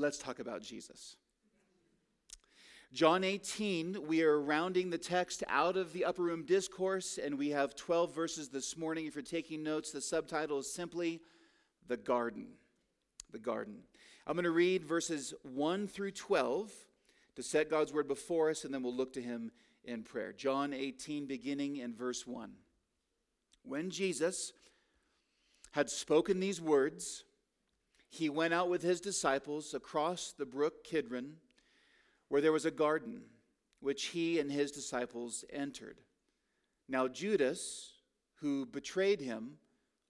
let's talk about Jesus. John 18, we are rounding the text out of the upper room discourse, and we have 12 verses this morning. If you're taking notes, the subtitle is simply The Garden. The Garden. I'm going to read verses 1 through 12 to set God's word before us, and then we'll look to him in prayer. John 18, beginning in verse 1. When Jesus had spoken these words, he went out with his disciples across the brook Kidron where there was a garden, which he and his disciples entered. Now, Judas, who betrayed him,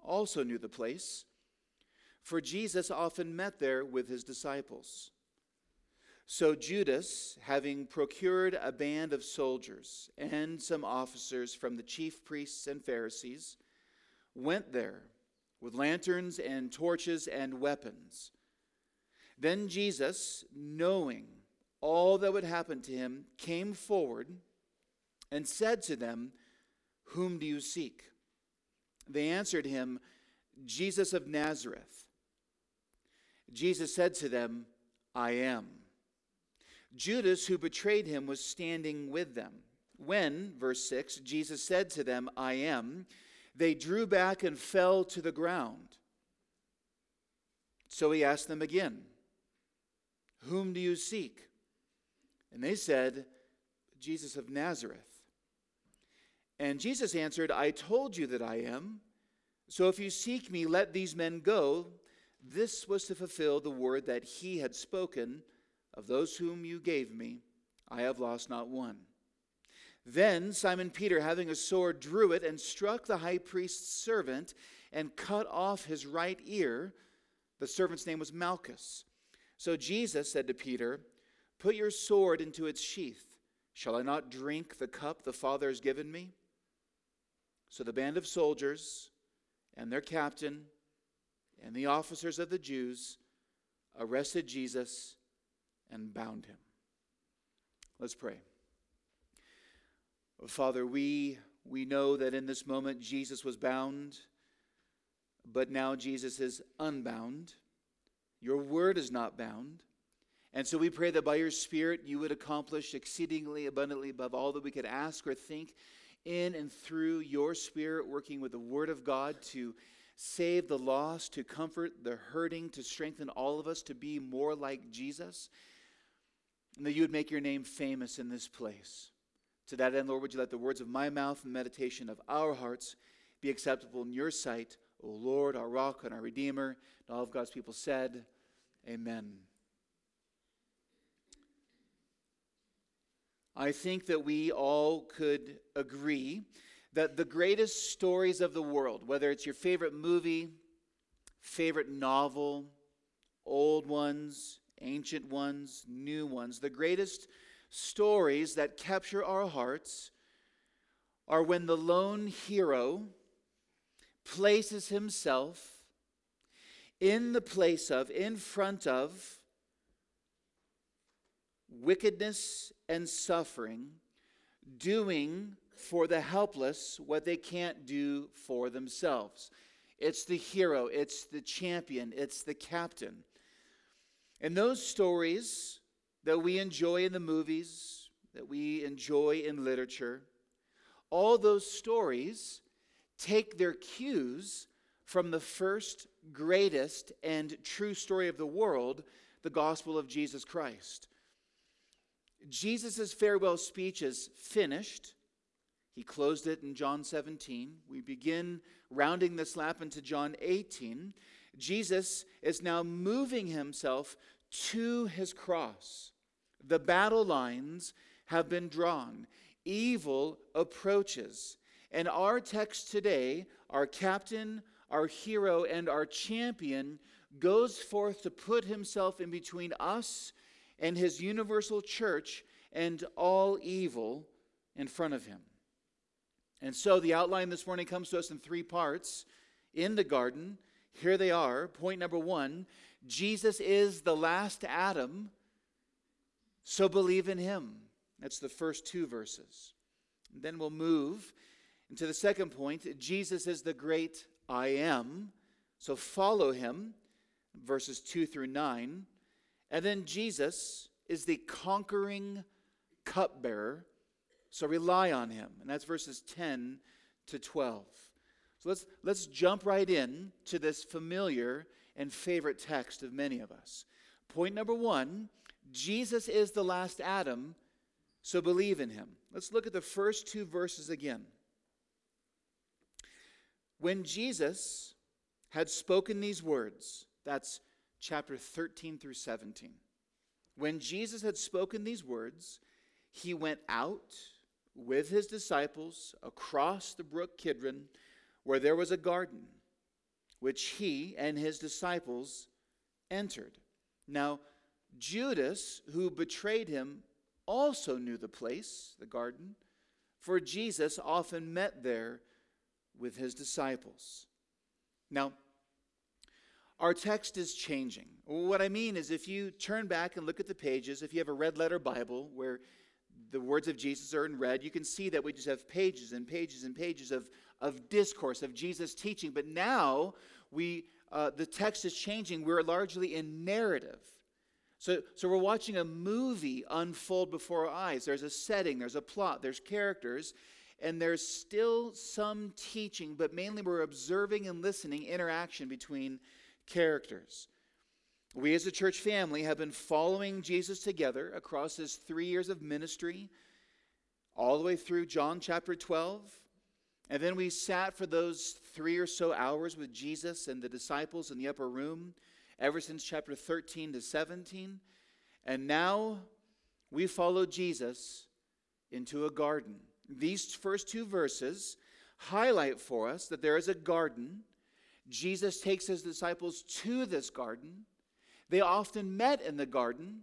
also knew the place, for Jesus often met there with his disciples. So Judas, having procured a band of soldiers and some officers from the chief priests and Pharisees, went there with lanterns and torches and weapons. Then Jesus, knowing all that would happen to him, came forward and said to them, Whom do you seek? They answered him, Jesus of Nazareth. Jesus said to them, I am. Judas, who betrayed him, was standing with them. When, verse 6, Jesus said to them, I am, they drew back and fell to the ground. So he asked them again, Whom do you seek? And they said, Jesus of Nazareth. And Jesus answered, I told you that I am. So if you seek me, let these men go. This was to fulfill the word that he had spoken of those whom you gave me. I have lost not one. Then Simon Peter, having a sword, drew it and struck the high priest's servant and cut off his right ear. The servant's name was Malchus. So Jesus said to Peter, Put your sword into its sheath. Shall I not drink the cup the Father has given me? So the band of soldiers and their captain and the officers of the Jews arrested Jesus and bound him. Let's pray. Father, we, we know that in this moment Jesus was bound, but now Jesus is unbound. Your word is not bound. And so we pray that by your Spirit you would accomplish exceedingly abundantly above all that we could ask or think in and through your Spirit, working with the Word of God to save the lost, to comfort the hurting, to strengthen all of us to be more like Jesus. And that you would make your name famous in this place. To that end, Lord, would you let the words of my mouth and meditation of our hearts be acceptable in your sight, O Lord, our rock and our Redeemer. And all of God's people said, Amen. I think that we all could agree that the greatest stories of the world, whether it's your favorite movie, favorite novel, old ones, ancient ones, new ones, the greatest stories that capture our hearts are when the lone hero places himself in the place of, in front of, wickedness and suffering, doing for the helpless what they can't do for themselves. It's the hero, it's the champion, it's the captain. And those stories that we enjoy in the movies, that we enjoy in literature, all those stories take their cues from the first, greatest, and true story of the world, the gospel of Jesus Christ. Jesus' farewell speech is finished. He closed it in John 17. We begin rounding this lap into John 18. Jesus is now moving himself to his cross. The battle lines have been drawn, evil approaches. And our text today, our captain, our hero, and our champion goes forth to put himself in between us and his universal church and all evil in front of him. And so the outline this morning comes to us in three parts in the garden. Here they are. Point number one Jesus is the last Adam, so believe in him. That's the first two verses. Then we'll move into the second point Jesus is the great I am, so follow him, verses 2 through 9. And then Jesus is the conquering cupbearer. So rely on him. And that's verses 10 to 12. So let's, let's jump right in to this familiar and favorite text of many of us. Point number one Jesus is the last Adam, so believe in him. Let's look at the first two verses again. When Jesus had spoken these words, that's chapter 13 through 17. When Jesus had spoken these words, he went out with his disciples across the brook Kidron, where there was a garden, which he and his disciples entered. Now, Judas, who betrayed him, also knew the place, the garden, for Jesus often met there with his disciples. Now, our text is changing. What I mean is, if you turn back and look at the pages, if you have a red letter Bible where the words of Jesus are in red, you can see that we just have pages and pages and pages of, of discourse, of Jesus teaching. But now, we, uh, the text is changing. We're largely in narrative. So, so we're watching a movie unfold before our eyes. There's a setting, there's a plot, there's characters, and there's still some teaching, but mainly we're observing and listening interaction between characters. We as a church family have been following Jesus together across his three years of ministry, all the way through John chapter 12. And then we sat for those three or so hours with Jesus and the disciples in the upper room ever since chapter 13 to 17. And now we follow Jesus into a garden. These first two verses highlight for us that there is a garden. Jesus takes his disciples to this garden. They often met in the garden,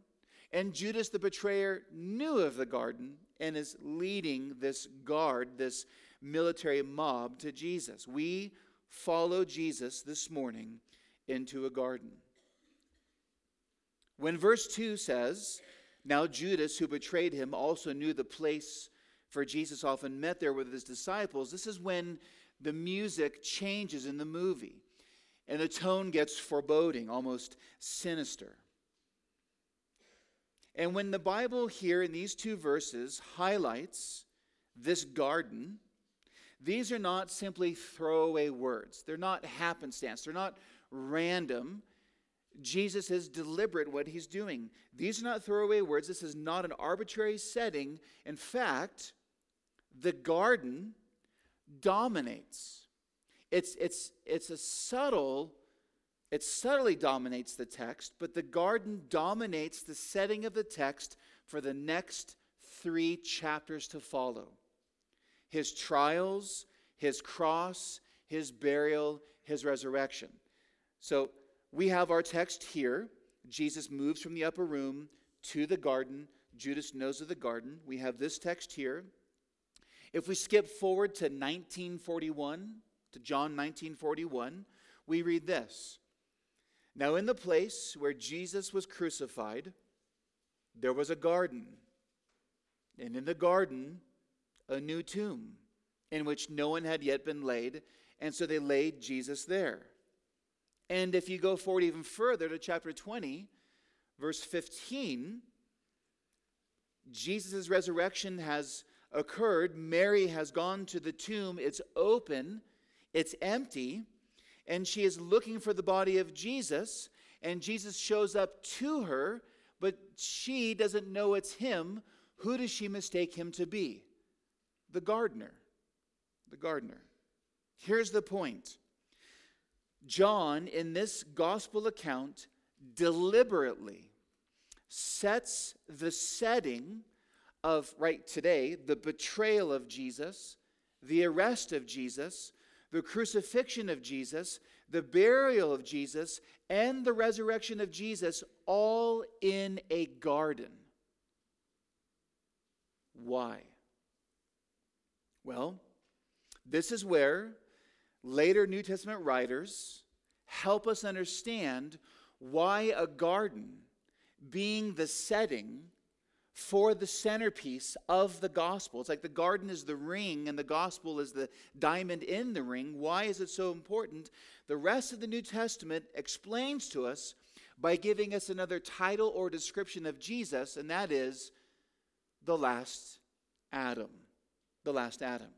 and Judas the betrayer knew of the garden and is leading this guard, this military mob to Jesus. We follow Jesus this morning into a garden. When verse 2 says, Now Judas, who betrayed him, also knew the place, for Jesus often met there with his disciples, this is when the music changes in the movie and the tone gets foreboding, almost sinister. And when the Bible here in these two verses highlights this garden, these are not simply throwaway words. They're not happenstance. They're not random. Jesus is deliberate what he's doing. These are not throwaway words. This is not an arbitrary setting. In fact, the garden dominates. It's, it's, it's a subtle, it subtly dominates the text, but the garden dominates the setting of the text for the next three chapters to follow his trials, his cross, his burial, his resurrection. So we have our text here. Jesus moves from the upper room to the garden. Judas knows of the garden. We have this text here. If we skip forward to 1941, to John 1941, we read this. Now, in the place where Jesus was crucified, there was a garden. And in the garden, a new tomb in which no one had yet been laid. And so they laid Jesus there. And if you go forward even further to chapter 20, verse 15, Jesus' resurrection has occurred. Mary has gone to the tomb. It's open, it's empty, and she is looking for the body of Jesus. And Jesus shows up to her, but she doesn't know it's him. Who does she mistake him to be? The gardener. The gardener. Here's the point John, in this gospel account, deliberately sets the setting of, right today, the betrayal of Jesus, the arrest of Jesus, the crucifixion of Jesus, the burial of Jesus, and the resurrection of Jesus, all in a garden. Why? Well, this is where later New Testament writers help us understand why a garden, being the setting for the centerpiece of the gospel, it's like the garden is the ring and the gospel is the diamond in the ring. Why is it so important? The rest of the New Testament explains to us by giving us another title or description of Jesus, and that is the last Adam. The last Adam.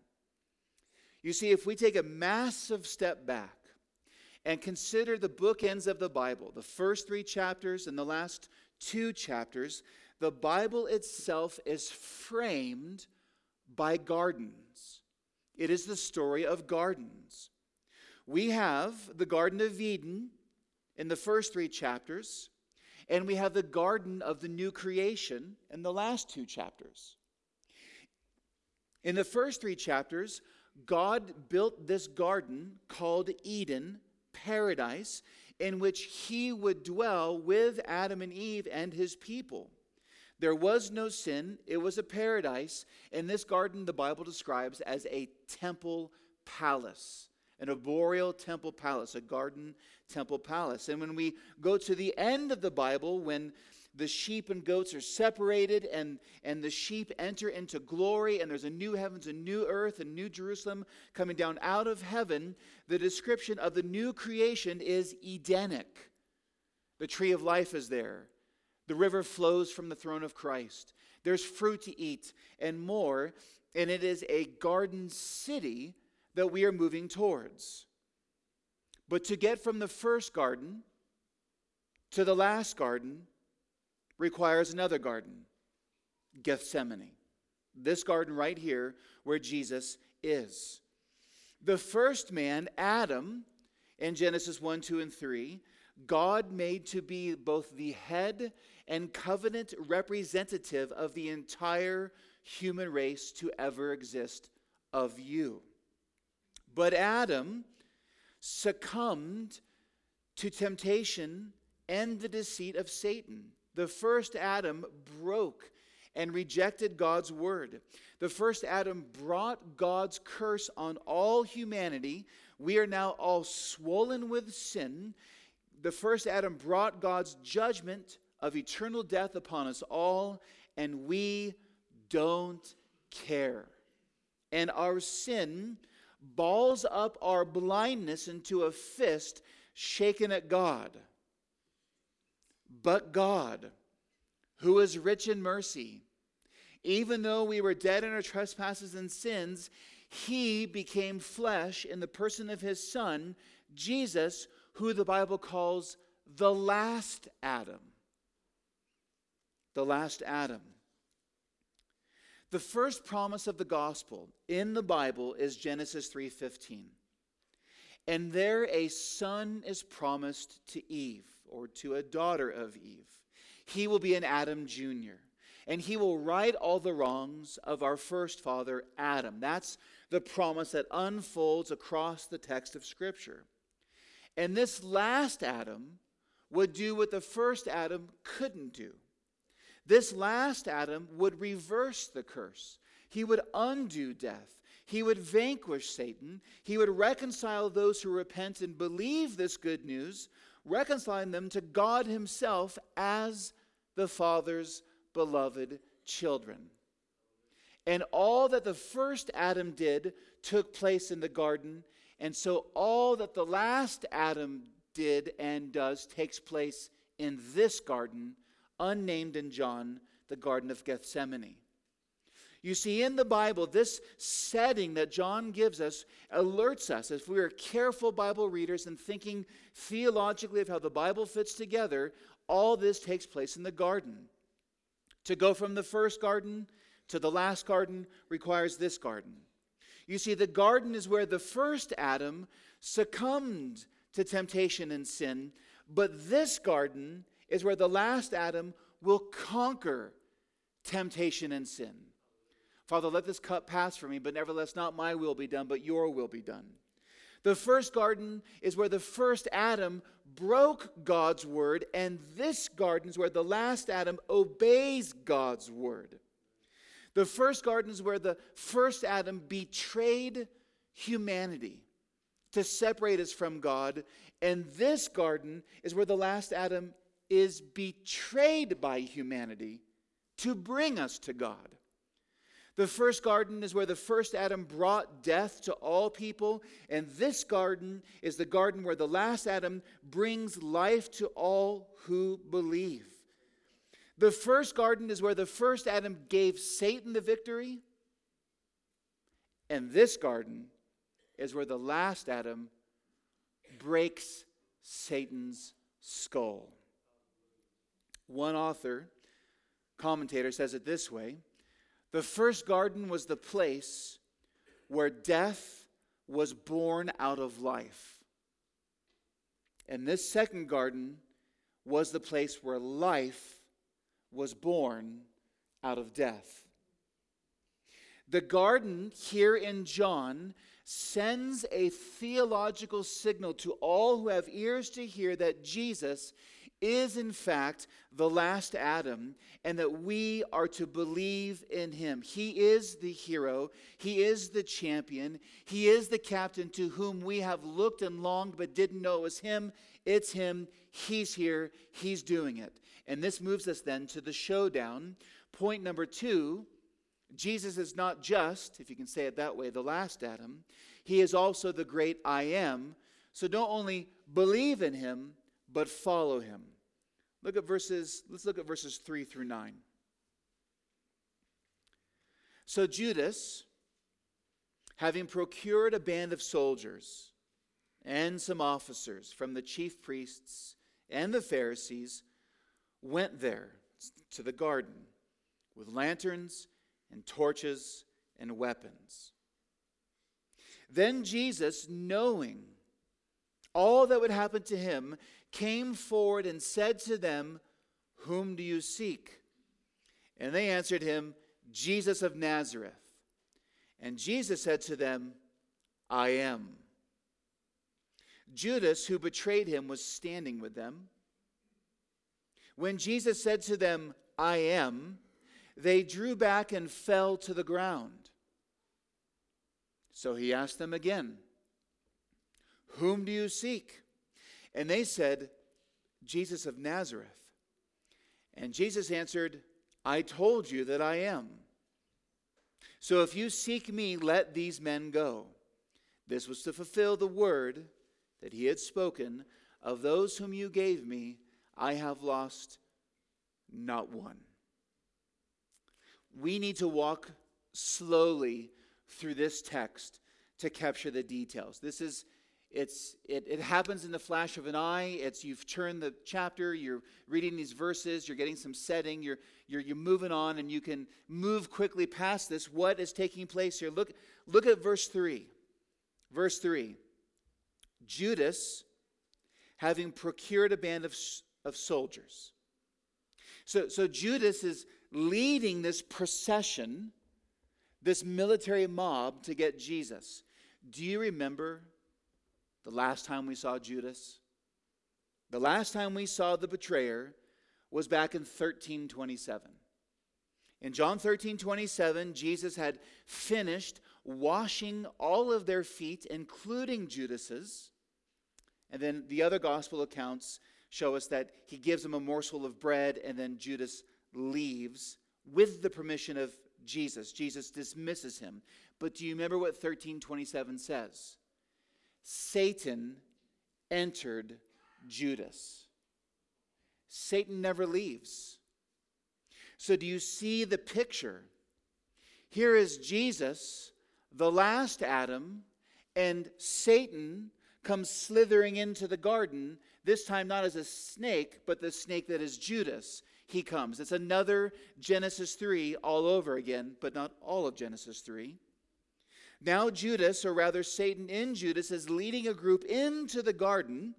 You see, if we take a massive step back and consider the bookends of the Bible, the first three chapters and the last two chapters, the Bible itself is framed by gardens. It is the story of gardens. We have the Garden of Eden in the first three chapters, and we have the Garden of the New Creation in the last two chapters. In the first three chapters, God built this garden called Eden, paradise, in which he would dwell with Adam and Eve and his people. There was no sin, it was a paradise. And this garden, the Bible describes as a temple palace, an arboreal temple palace, a garden temple palace. And when we go to the end of the Bible, when the sheep and goats are separated and, and the sheep enter into glory and there's a new heavens a new earth a new jerusalem coming down out of heaven the description of the new creation is edenic the tree of life is there the river flows from the throne of Christ. There's fruit to eat and more, and it is a garden city that we are moving towards. But to get from the first garden to the last garden requires another garden Gethsemane. This garden right here where Jesus is. The first man, Adam, in Genesis 1, 2, and 3, God made to be both the head and covenant representative of the entire human race to ever exist of you. But Adam succumbed to temptation and the deceit of Satan. The first Adam broke and rejected God's word. The first Adam brought God's curse on all humanity. We are now all swollen with sin. The first Adam brought God's judgment of eternal death upon us all, and we don't care. And our sin balls up our blindness into a fist shaken at God. But God, who is rich in mercy, even though we were dead in our trespasses and sins, he became flesh in the person of his Son, Jesus, who the Bible calls the last Adam the last Adam. The first promise of the gospel in the Bible is Genesis 3:15. And there a son is promised to Eve or to a daughter of Eve. He will be an Adam Jr. And he will right all the wrongs of our first father Adam. That's the promise that unfolds across the text of Scripture. And this last Adam would do what the first Adam couldn't do. This last Adam would reverse the curse. He would undo death. He would vanquish Satan. He would reconcile those who repent and believe this good news, reconciling them to God Himself as the Father's beloved children. And all that the first Adam did took place in the garden, and so all that the last Adam did and does takes place in this garden unnamed in John, the Garden of Gethsemane. You see, in the Bible, this setting that John gives us alerts us, if we are careful Bible readers and thinking theologically of how the Bible fits together, all this takes place in the garden. To go from the first garden to the last garden requires this garden. You see, the garden is where the first Adam succumbed to temptation and sin, but this garden is where the last Adam will conquer temptation and sin. Father, let this cup pass from me, but nevertheless, not my will be done, but your will be done. The first garden is where the first Adam broke God's word, and this garden is where the last Adam obeys God's word. The first garden is where the first Adam betrayed humanity to separate us from God, and this garden is where the last Adam is betrayed by humanity to bring us to God. The first garden is where the first Adam brought death to all people, and this garden is the garden where the last Adam brings life to all who believe. The first garden is where the first Adam gave Satan the victory, and this garden is where the last Adam breaks Satan's skull. One author, commentator, says it this way The first garden was the place where death was born out of life. And this second garden was the place where life was born out of death. The garden here in John sends a theological signal to all who have ears to hear that Jesus is, in fact, the last Adam and that we are to believe in him. He is the hero, he is the champion, he is the captain to whom we have looked and longed but didn't know it was him. It's him. He's here. He's doing it. And this moves us then to the showdown. Point number two Jesus is not just, if you can say it that way, the last Adam. He is also the great I am. So don't only believe in him, but follow him. Look at verses, let's look at verses 3 through 9. So Judas, having procured a band of soldiers and some officers from the chief priests and the Pharisees, went there to the garden with lanterns and torches and weapons. Then Jesus, knowing all that would happen to him, came forward and said to them, Whom do you seek? And they answered him, Jesus of Nazareth. And Jesus said to them, I am. Judas, who betrayed him, was standing with them. When Jesus said to them, I am, they drew back and fell to the ground. So he asked them again, Whom do you seek? And they said, Jesus of Nazareth. And Jesus answered, I told you that I am. So if you seek me, let these men go. This was to fulfill the word that he had spoken Of those whom you gave me, I have lost not one we need to walk slowly through this text to capture the details. This is it's it, it happens in the flash of an eye. It's you've turned the chapter, you're reading these verses, you're getting some setting, you're you're you're moving on, and you can move quickly past this. What is taking place here? Look, look at verse 3. Verse 3. Judas, having procured a band of, of soldiers. So, so Judas is leading this procession, this military mob to get Jesus. Do you remember the last time we saw Judas? The last time we saw the betrayer was back in 1327. In John 13 27, Jesus had finished washing all of their feet, including Judas's. And then the other gospel accounts show us that he gives him a morsel of bread, and then Judas leaves with the permission of Jesus. Jesus dismisses him. But do you remember what 1327 says? Satan entered Judas. Satan never leaves. So, do you see the picture? Here is Jesus, the last Adam, and Satan comes slithering into the garden, this time not as a snake, but the snake that is Judas he comes. It's another Genesis 3 all over again, but not all of Genesis 3. Now, Judas, or rather Satan in Judas, is leading a group into the garden.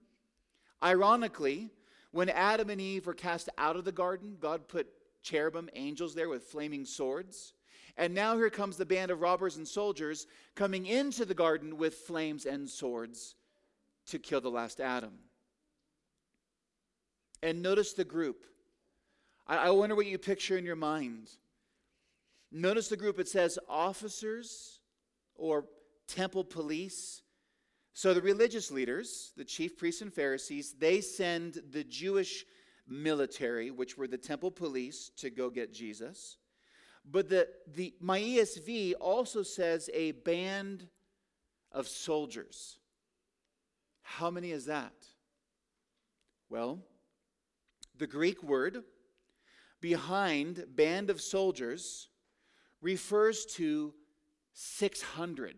Ironically, when Adam and Eve were cast out of the garden, God put cherubim, angels there with flaming swords. And now here comes the band of robbers and soldiers coming into the garden with flames and swords to kill the last Adam. And notice the group. I, I wonder what you picture in your mind. Notice the group, it says officers or temple police. So the religious leaders, the chief priests and Pharisees, they send the Jewish military, which were the temple police, to go get Jesus. But the, the, my ESV also says a band of soldiers. How many is that? Well, the Greek word behind band of soldiers refers to 600.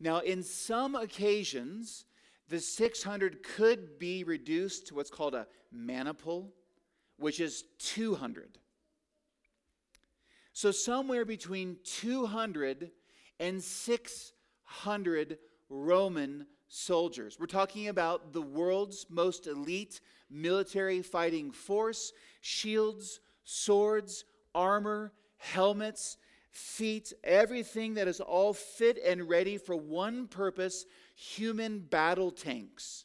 Now, in some occasions, the 600 could be reduced to what's called a maniple, which is 200. So, somewhere between 200 and 600 Roman soldiers. We're talking about the world's most elite military fighting force shields, swords, armor, helmets, feet, everything that is all fit and ready for one purpose human battle tanks.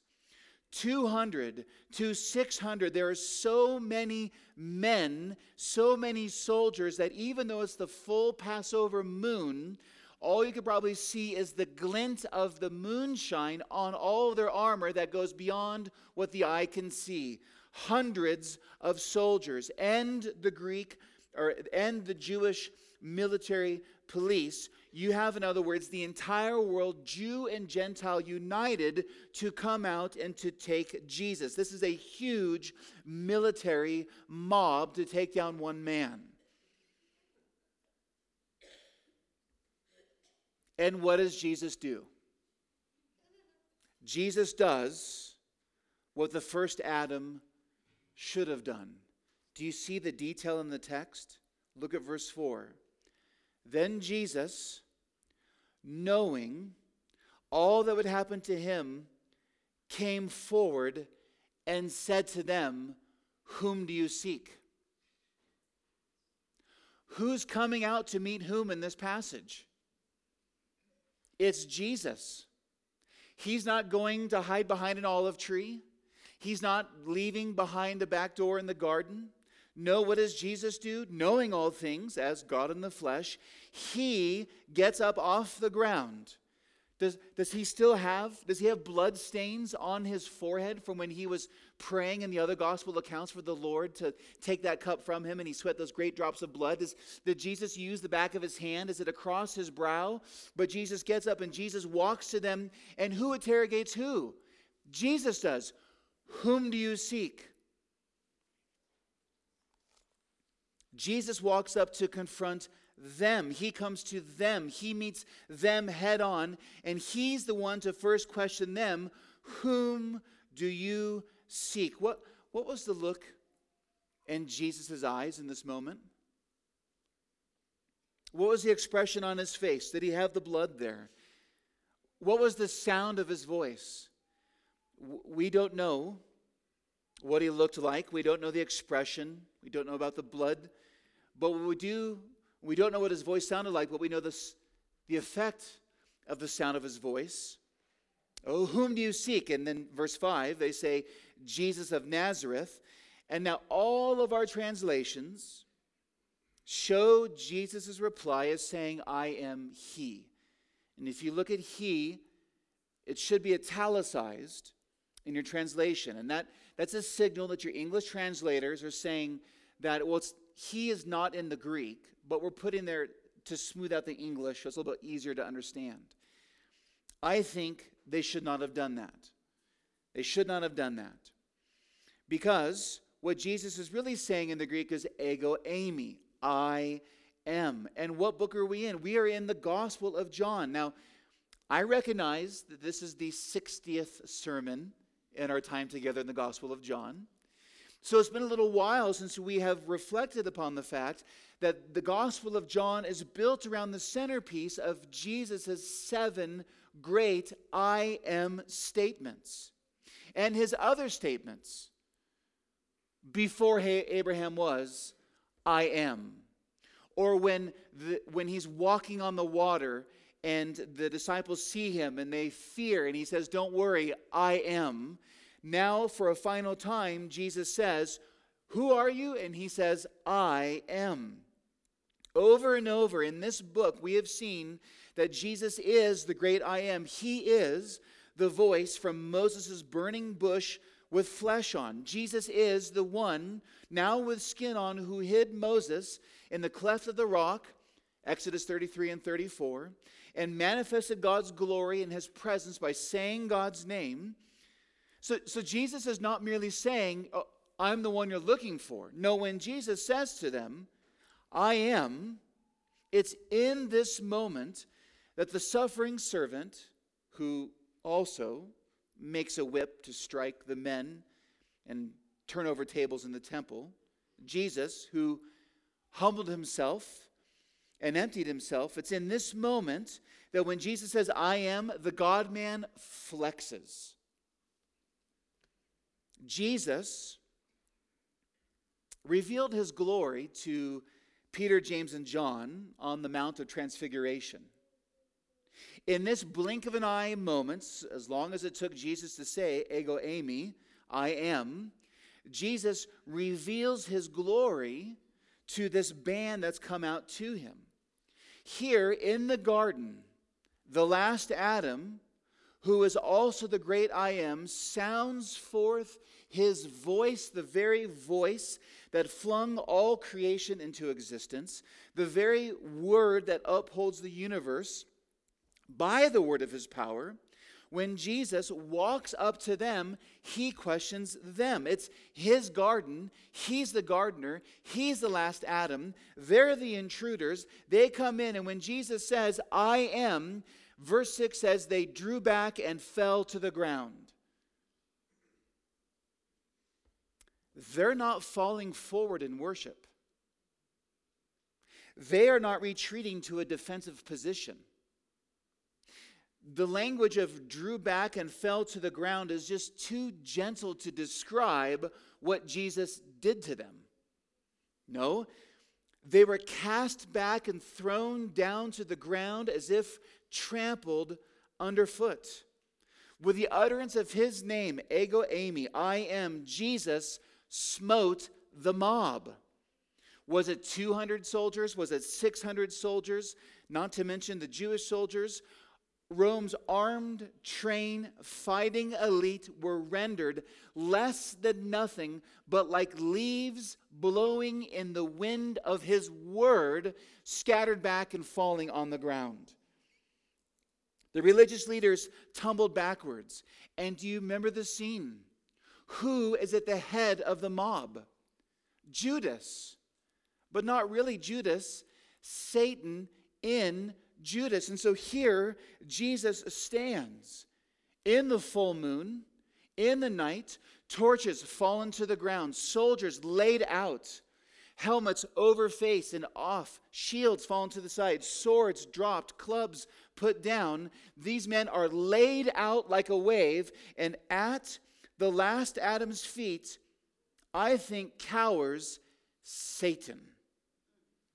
200 to 600. There are so many men, so many soldiers that even though it's the full Passover moon, all you could probably see is the glint of the moonshine on all their armor that goes beyond what the eye can see. Hundreds of soldiers and the Greek or and the Jewish military police. You have, in other words, the entire world, Jew and Gentile, united to come out and to take Jesus. This is a huge military mob to take down one man. And what does Jesus do? Jesus does what the first Adam should have done. Do you see the detail in the text? Look at verse 4. Then Jesus, knowing all that would happen to him, came forward and said to them, Whom do you seek? Who's coming out to meet whom in this passage? It's Jesus. He's not going to hide behind an olive tree. He's not leaving behind the back door in the garden. No, what does Jesus do? Knowing all things as God in the flesh, he gets up off the ground does, does he still have, does he have blood stains on his forehead from when he was praying in the other gospel accounts for the Lord to take that cup from him and he sweat those great drops of blood? Does, did Jesus use the back of his hand? Is it across his brow? But Jesus gets up and Jesus walks to them, and who interrogates who? Jesus does. Whom do you seek? Jesus walks up to confront them. He comes to them. He meets them head on, and he's the one to first question them Whom do you seek? What, what was the look in Jesus' eyes in this moment? What was the expression on his face? Did he have the blood there? What was the sound of his voice? We don't know what he looked like. We don't know the expression. We don't know about the blood. But what we do we don't know what his voice sounded like, but we know this, the effect of the sound of his voice. Oh, whom do you seek? And then verse 5, they say, Jesus of Nazareth. And now all of our translations show Jesus' reply as saying, I am he. And if you look at he, it should be italicized in your translation. And that, that's a signal that your English translators are saying that, well, he is not in the Greek, but we're putting there to smooth out the English so it's a little bit easier to understand. I think they should not have done that. They should not have done that. Because what Jesus is really saying in the Greek is ego eimi, I am. And what book are we in? We are in the Gospel of John. Now, I recognize that this is the 60th sermon in our time together in the Gospel of John. So it's been a little while since we have reflected upon the fact that the Gospel of John is built around the centerpiece of Jesus' seven great I am statements and his other statements. Before Abraham was, I am. Or when, the, when he's walking on the water and the disciples see him and they fear, and he says, Don't worry, I am. Now, for a final time, Jesus says, Who are you? And he says, I am. Over and over in this book, we have seen that Jesus is the great I am. He is the voice from Moses' burning bush with flesh on. Jesus is the one, now with skin on, who hid Moses in the cleft of the rock, Exodus 33 and 34, and manifested God's glory in his presence by saying God's name. So, so Jesus is not merely saying, oh, I'm the one you're looking for. No, when Jesus says to them, I am, it's in this moment that the suffering servant, who also makes a whip to strike the men and turn over tables in the temple. Jesus, who humbled himself and emptied himself, it's in this moment that when Jesus says, I am, the God man flexes. Jesus revealed his glory to Peter, James, and John on the Mount of Transfiguration. In this blink of an eye moments, as long as it took Jesus to say, Ego eimi, I am, Jesus reveals his glory to this band that's come out to him. Here in the garden, the last Adam, who is also the great I am, sounds forth his voice, the very voice that flung all creation into existence, the very word that upholds the universe by the word of his power, when Jesus walks up to them, he questions them. It's his garden. He's the gardener. He's the last Adam. They're the intruders. They come in, and when Jesus says, I am, verse 6 says, they drew back and fell to the ground. They're not falling forward in worship, they are not retreating to a defensive position the language of drew back and fell to the ground is just too gentle to describe what Jesus did to them. No, they were cast back and thrown down to the ground as if trampled underfoot. With the utterance of his name, Ego eimi, I am, Jesus smote the mob. Was it 200 soldiers? Was it 600 soldiers? Not to mention the Jewish soldiers. Rome's armed, trained, fighting elite were rendered less than nothing, but like leaves blowing in the wind of his word, scattered back and falling on the ground. The religious leaders tumbled backwards. And do you remember the scene? Who is at the head of the mob? Judas. But not really Judas, Satan in Judas. And so here, Jesus stands in the full moon, in the night, torches fallen to the ground, soldiers laid out, helmets over face and off, shields fallen to the side, swords dropped, clubs put down. These men are laid out like a wave, and at the last Adam's feet, I think cowers Satan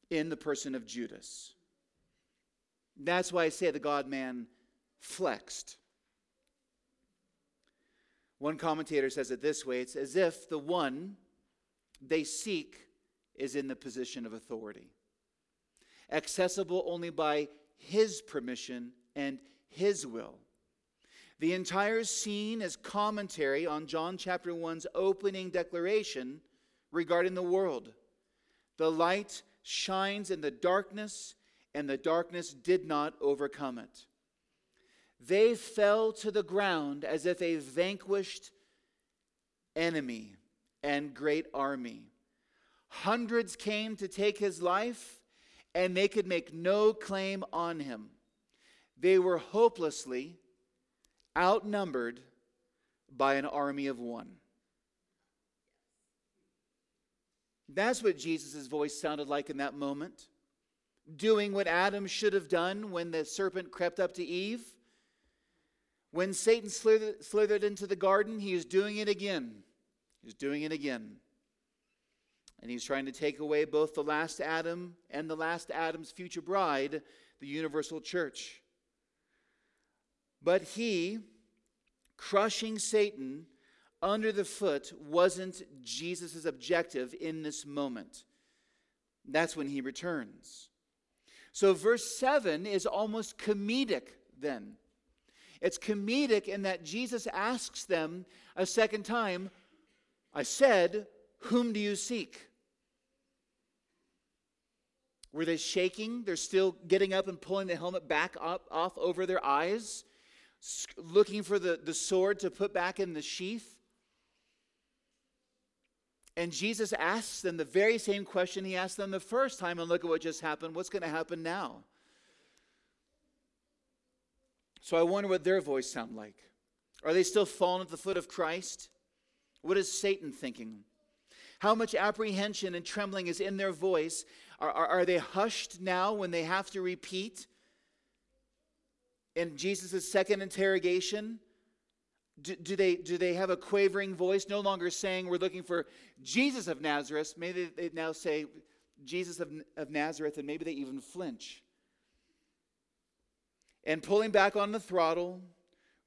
in the person of Judas. That's why I say the God man flexed. One commentator says it this way it's as if the one they seek is in the position of authority, accessible only by his permission and his will. The entire scene is commentary on John chapter 1's opening declaration regarding the world. The light shines in the darkness, and the darkness did not overcome it. They fell to the ground as if a vanquished enemy and great army. Hundreds came to take his life, and they could make no claim on him. They were hopelessly outnumbered by an army of one. That's what Jesus' voice sounded like in that moment doing what Adam should have done when the serpent crept up to Eve. When Satan slithered, slithered into the garden, he is doing it again. He's doing it again. And he's trying to take away both the last Adam and the last Adam's future bride, the universal church. But he, crushing Satan under the foot, wasn't Jesus' objective in this moment. That's when he returns. So, verse 7 is almost comedic then. It's comedic in that Jesus asks them a second time, I said, Whom do you seek? Were they shaking? They're still getting up and pulling the helmet back up, off over their eyes, looking for the, the sword to put back in the sheath. And Jesus asks them the very same question he asked them the first time, and look at what just happened. What's going to happen now? So I wonder what their voice sound like. Are they still falling at the foot of Christ? What is Satan thinking? How much apprehension and trembling is in their voice? Are, are, are they hushed now when they have to repeat? In Jesus' second interrogation, do, do, they, do they have a quavering voice, no longer saying we're looking for Jesus of Nazareth? Maybe they now say Jesus of, of Nazareth, and maybe they even flinch. And pulling back on the throttle,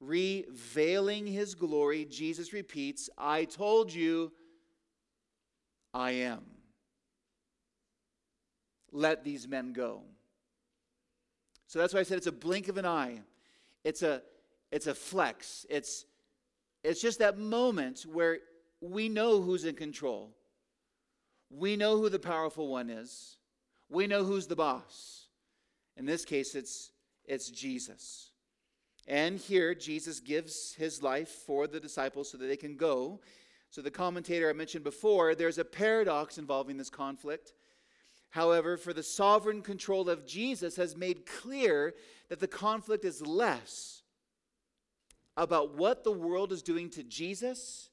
revealing his glory, Jesus repeats, I told you I am. Let these men go. So that's why I said it's a blink of an eye. It's a it's a flex. It's it's just that moment where we know who's in control. We know who the powerful one is. We know who's the boss. In this case, it's, it's Jesus. And here, Jesus gives his life for the disciples so that they can go. So, the commentator I mentioned before, there's a paradox involving this conflict. However, for the sovereign control of Jesus has made clear that the conflict is less about what the world is doing to Jesus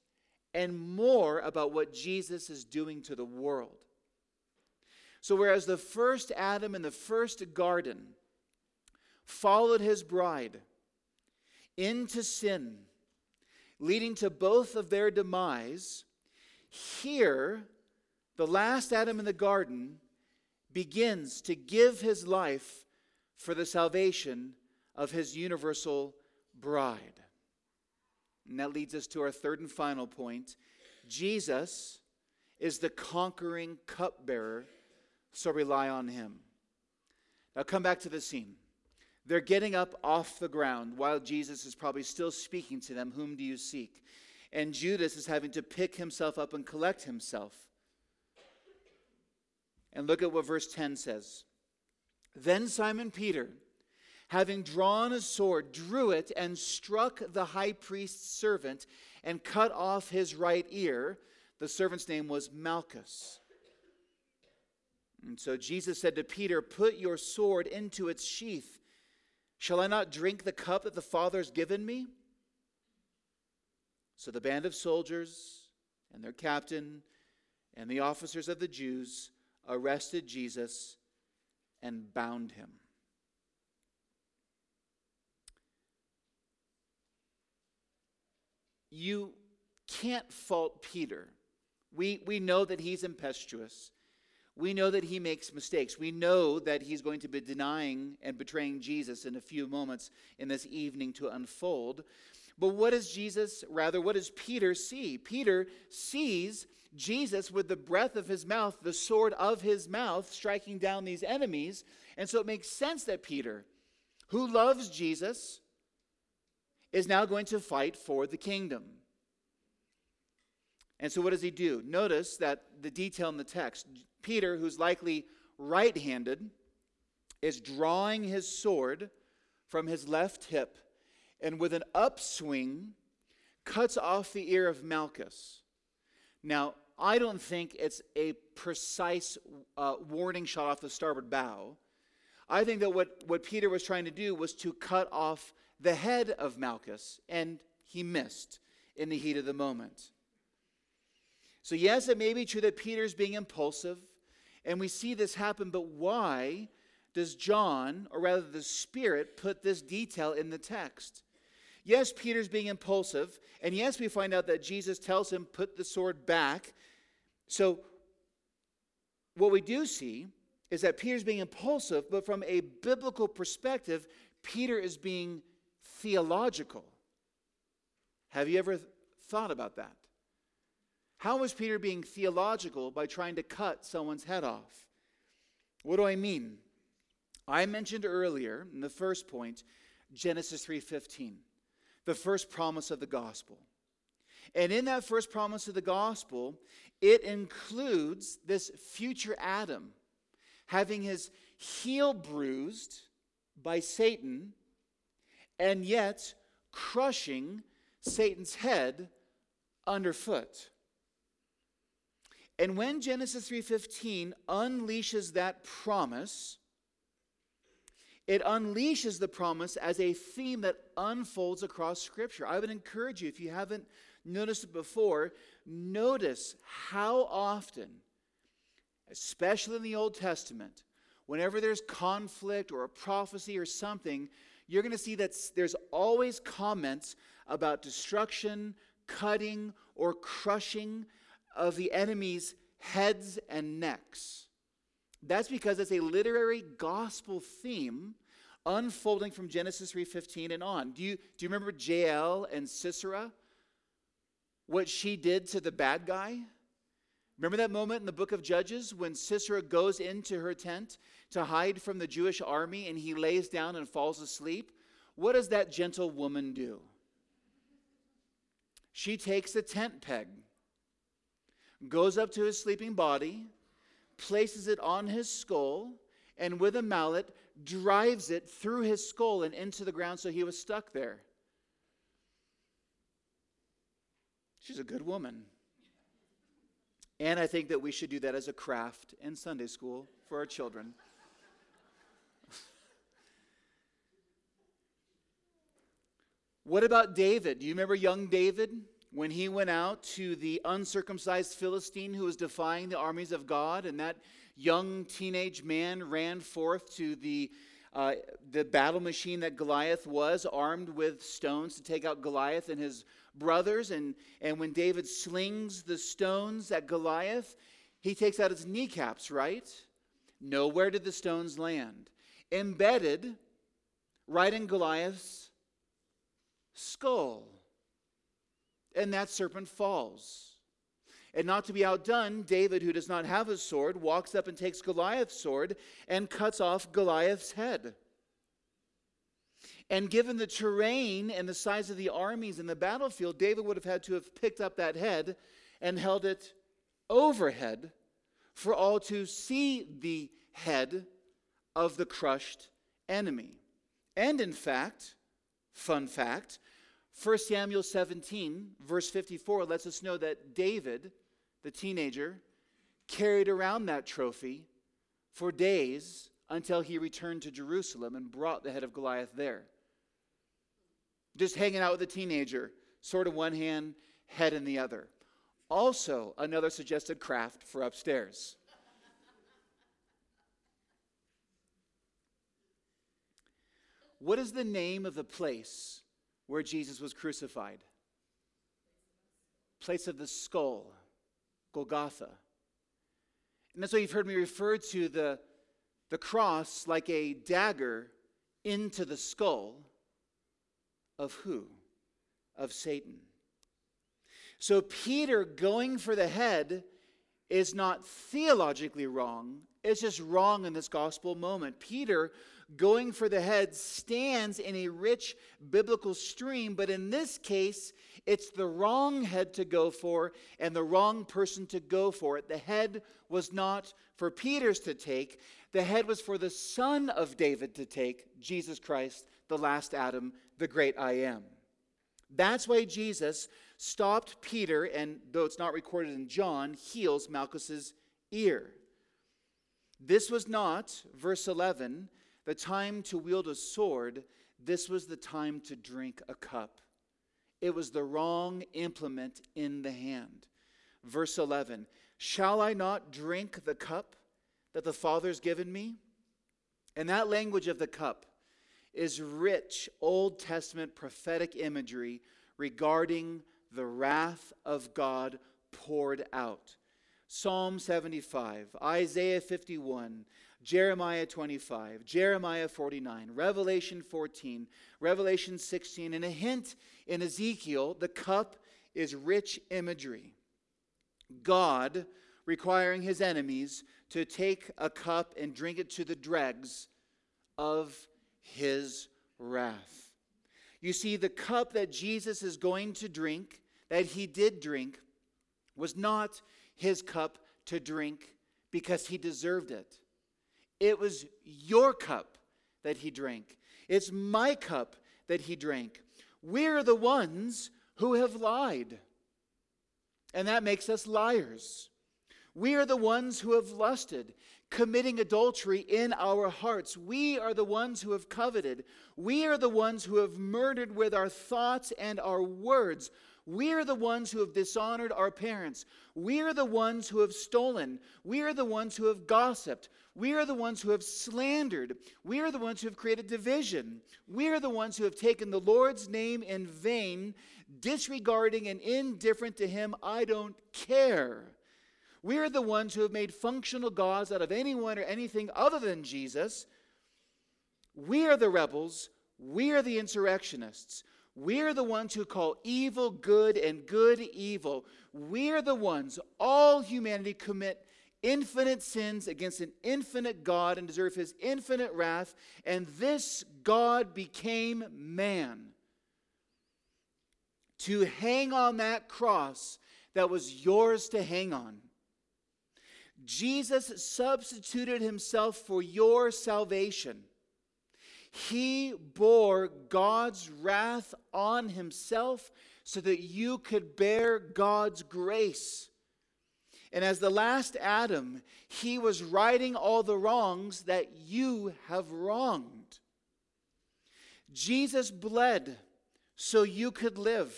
and more about what Jesus is doing to the world. So, whereas the first Adam in the first garden followed his bride into sin, leading to both of their demise, here, the last Adam in the garden begins to give his life for the salvation of his universal bride. And that leads us to our third and final point. Jesus is the conquering cupbearer, so rely on him. Now come back to the scene. They're getting up off the ground while Jesus is probably still speaking to them. Whom do you seek? And Judas is having to pick himself up and collect himself. And look at what verse 10 says. Then Simon Peter having drawn a sword, drew it and struck the high priest's servant and cut off his right ear. The servant's name was Malchus. And so Jesus said to Peter, Put your sword into its sheath. Shall I not drink the cup that the Father has given me? So the band of soldiers and their captain and the officers of the Jews arrested Jesus and bound him. you can't fault Peter. We, we know that he's impetuous. We know that he makes mistakes. We know that he's going to be denying and betraying Jesus in a few moments in this evening to unfold. But what does Jesus, rather, what does Peter see? Peter sees Jesus with the breath of his mouth, the sword of his mouth, striking down these enemies. And so it makes sense that Peter, who loves Jesus, is now going to fight for the kingdom. And so, what does he do? Notice that the detail in the text Peter, who's likely right handed, is drawing his sword from his left hip and with an upswing cuts off the ear of Malchus. Now, I don't think it's a precise uh, warning shot off the starboard bow. I think that what, what Peter was trying to do was to cut off the head of Malchus, and he missed in the heat of the moment. So, yes, it may be true that Peter's being impulsive, and we see this happen, but why does John, or rather the Spirit, put this detail in the text? Yes, Peter's being impulsive, and yes, we find out that Jesus tells him, put the sword back. So, what we do see is that Peter's being impulsive, but from a biblical perspective, Peter is being theological. Have you ever thought about that? How was Peter being theological by trying to cut someone's head off? What do I mean? I mentioned earlier in the first point Genesis 3:15. the first promise of the gospel. And in that first promise of the gospel, it includes this future Adam having his heel bruised by Satan and yet crushing Satan's head underfoot. And when Genesis 3:15 unleashes that promise, it unleashes the promise as a theme that unfolds across scripture. I would encourage you if you haven't noticed it before, notice how often especially in the Old Testament, whenever there's conflict or a prophecy or something, you're going to see that there's always comments about destruction, cutting, or crushing of the enemy's heads and necks. That's because it's a literary gospel theme unfolding from Genesis 3:15 and on. Do you do you remember Jael and Sisera? What she did to the bad guy? Remember that moment in the book of Judges when Sisera goes into her tent to hide from the Jewish army and he lays down and falls asleep? What does that gentle woman do? She takes a tent peg, goes up to his sleeping body, places it on his skull, and with a mallet drives it through his skull and into the ground so he was stuck there. She's a good woman. And I think that we should do that as a craft in Sunday school for our children. what about David? Do you remember young David when he went out to the uncircumcised Philistine who was defying the armies of God? And that young teenage man ran forth to the uh, the battle machine that Goliath was, armed with stones to take out Goliath and his brothers. And, and when David slings the stones at Goliath, he takes out his kneecaps, right? Nowhere did the stones land. Embedded right in Goliath's skull. And that serpent falls. And not to be outdone, David, who does not have a sword, walks up and takes Goliath's sword and cuts off Goliath's head. And given the terrain and the size of the armies in the battlefield, David would have had to have picked up that head and held it overhead for all to see the head of the crushed enemy. And in fact, fun fact, 1 Samuel 17, verse 54, lets us know that David, the teenager, carried around that trophy for days until he returned to Jerusalem and brought the head of Goliath there just hanging out with a teenager, sword in one hand, head in the other. Also, another suggested craft for upstairs. what is the name of the place where Jesus was crucified? Place of the skull, Golgotha. And that's why you've heard me refer to the, the cross like a dagger into the skull of who? Of Satan. So Peter going for the head is not theologically wrong, it's just wrong in this gospel moment. Peter going for the head stands in a rich biblical stream, but in this case, it's the wrong head to go for and the wrong person to go for it. The head was not for Peter's to take, the head was for the son of David to take, Jesus Christ, the last Adam, the great I am. That's why Jesus stopped Peter, and though it's not recorded in John, heals Malchus's ear. This was not, verse 11, the time to wield a sword. This was the time to drink a cup. It was the wrong implement in the hand. Verse 11 Shall I not drink the cup that the Father's given me? And that language of the cup is rich Old Testament prophetic imagery regarding the wrath of God poured out. Psalm 75, Isaiah 51, Jeremiah 25, Jeremiah 49, Revelation 14, Revelation 16, and a hint in Ezekiel, the cup is rich imagery. God requiring his enemies to take a cup and drink it to the dregs of his wrath. You see, the cup that Jesus is going to drink, that he did drink, was not his cup to drink because he deserved it. It was your cup that he drank. It's my cup that he drank. We're the ones who have lied. And that makes us liars. We are the ones who have lusted, committing adultery in our hearts. We are the ones who have coveted. We are the ones who have murdered with our thoughts and our words. We are the ones who have dishonored our parents. We are the ones who have stolen. We are the ones who have gossiped. We are the ones who have slandered. We are the ones who have created division. We are the ones who have taken the Lord's name in vain, disregarding and indifferent to Him. I don't care. We are the ones who have made functional gods out of anyone or anything other than Jesus. We are the rebels. We are the insurrectionists. We're the ones who call evil good and good evil. We're the ones, all humanity commit infinite sins against an infinite God and deserve his infinite wrath. And this God became man to hang on that cross that was yours to hang on. Jesus substituted himself for your salvation. He bore God's wrath on himself so that you could bear God's grace. And as the last Adam, he was righting all the wrongs that you have wronged. Jesus bled so you could live.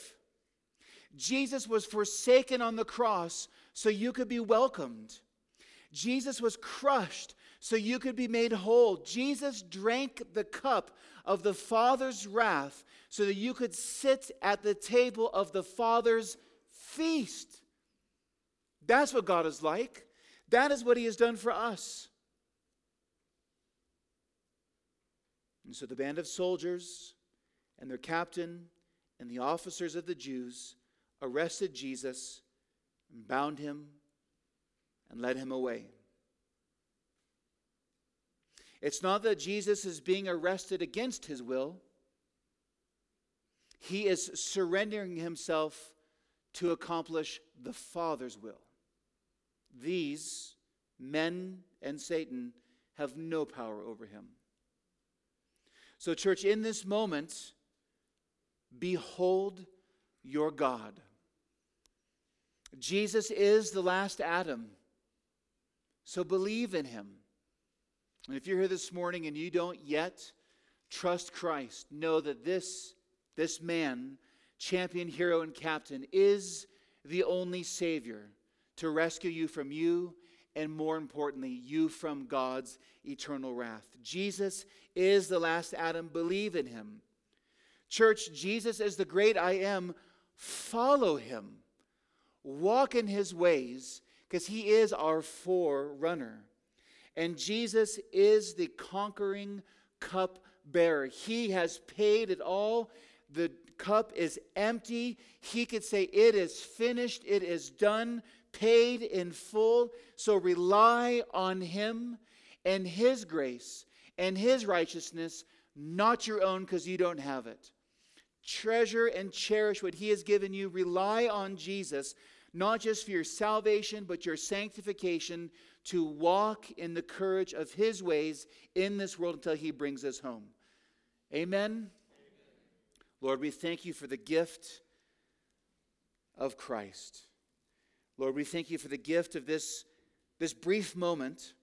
Jesus was forsaken on the cross so you could be welcomed. Jesus was crushed so you could be made whole. Jesus drank the cup of the Father's wrath so that you could sit at the table of the Father's feast. That's what God is like. That is what He has done for us. And so the band of soldiers and their captain and the officers of the Jews arrested Jesus and bound him and led him away. It's not that Jesus is being arrested against his will, he is surrendering himself to accomplish the Father's will. These men and Satan have no power over him. So, church, in this moment, behold your God. Jesus is the last Adam. So believe in him. And if you're here this morning and you don't yet trust Christ, know that this, this man, champion, hero, and captain, is the only Savior to rescue you from you and more importantly, you from God's eternal wrath. Jesus is the last Adam. Believe in him. Church, Jesus is the great I am. Follow him. Walk in his ways because he is our forerunner. And Jesus is the conquering cup bearer. He has paid it all. The cup is empty. He could say, It is finished, it is done, paid in full. So rely on him and his grace and his righteousness, not your own because you don't have it. Treasure and cherish what he has given you. Rely on Jesus not just for your salvation, but your sanctification to walk in the courage of his ways in this world until he brings us home. Amen? Amen. Lord, we thank you for the gift of Christ. Lord, we thank you for the gift of this, this brief moment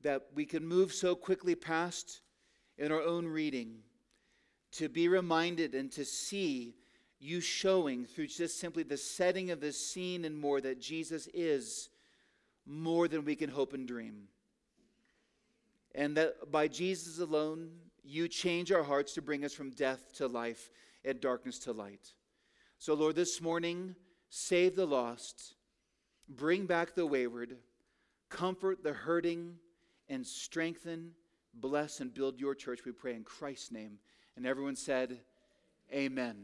that we can move so quickly past in our own reading to be reminded and to see you showing through just simply the setting of this scene and more that Jesus is more than we can hope and dream. And that by Jesus alone, you change our hearts to bring us from death to life and darkness to light. So, Lord, this morning, save the lost, bring back the wayward, comfort the hurting, and strengthen, bless, and build your church, we pray in Christ's name. And everyone said, Amen.